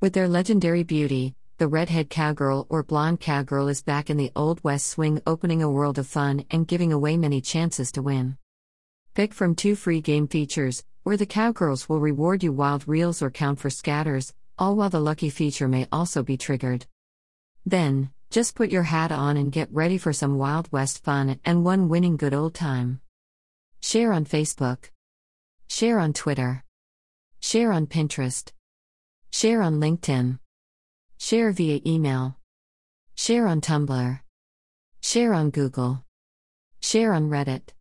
With their legendary beauty, the redhead cowgirl or blonde cowgirl is back in the Old West swing, opening a world of fun and giving away many chances to win. Pick from two free game features, where the cowgirls will reward you wild reels or count for scatters, all while the lucky feature may also be triggered. Then, just put your hat on and get ready for some Wild West fun and one winning good old time. Share on Facebook. Share on Twitter. Share on Pinterest. Share on LinkedIn. Share via email. Share on Tumblr. Share on Google. Share on Reddit.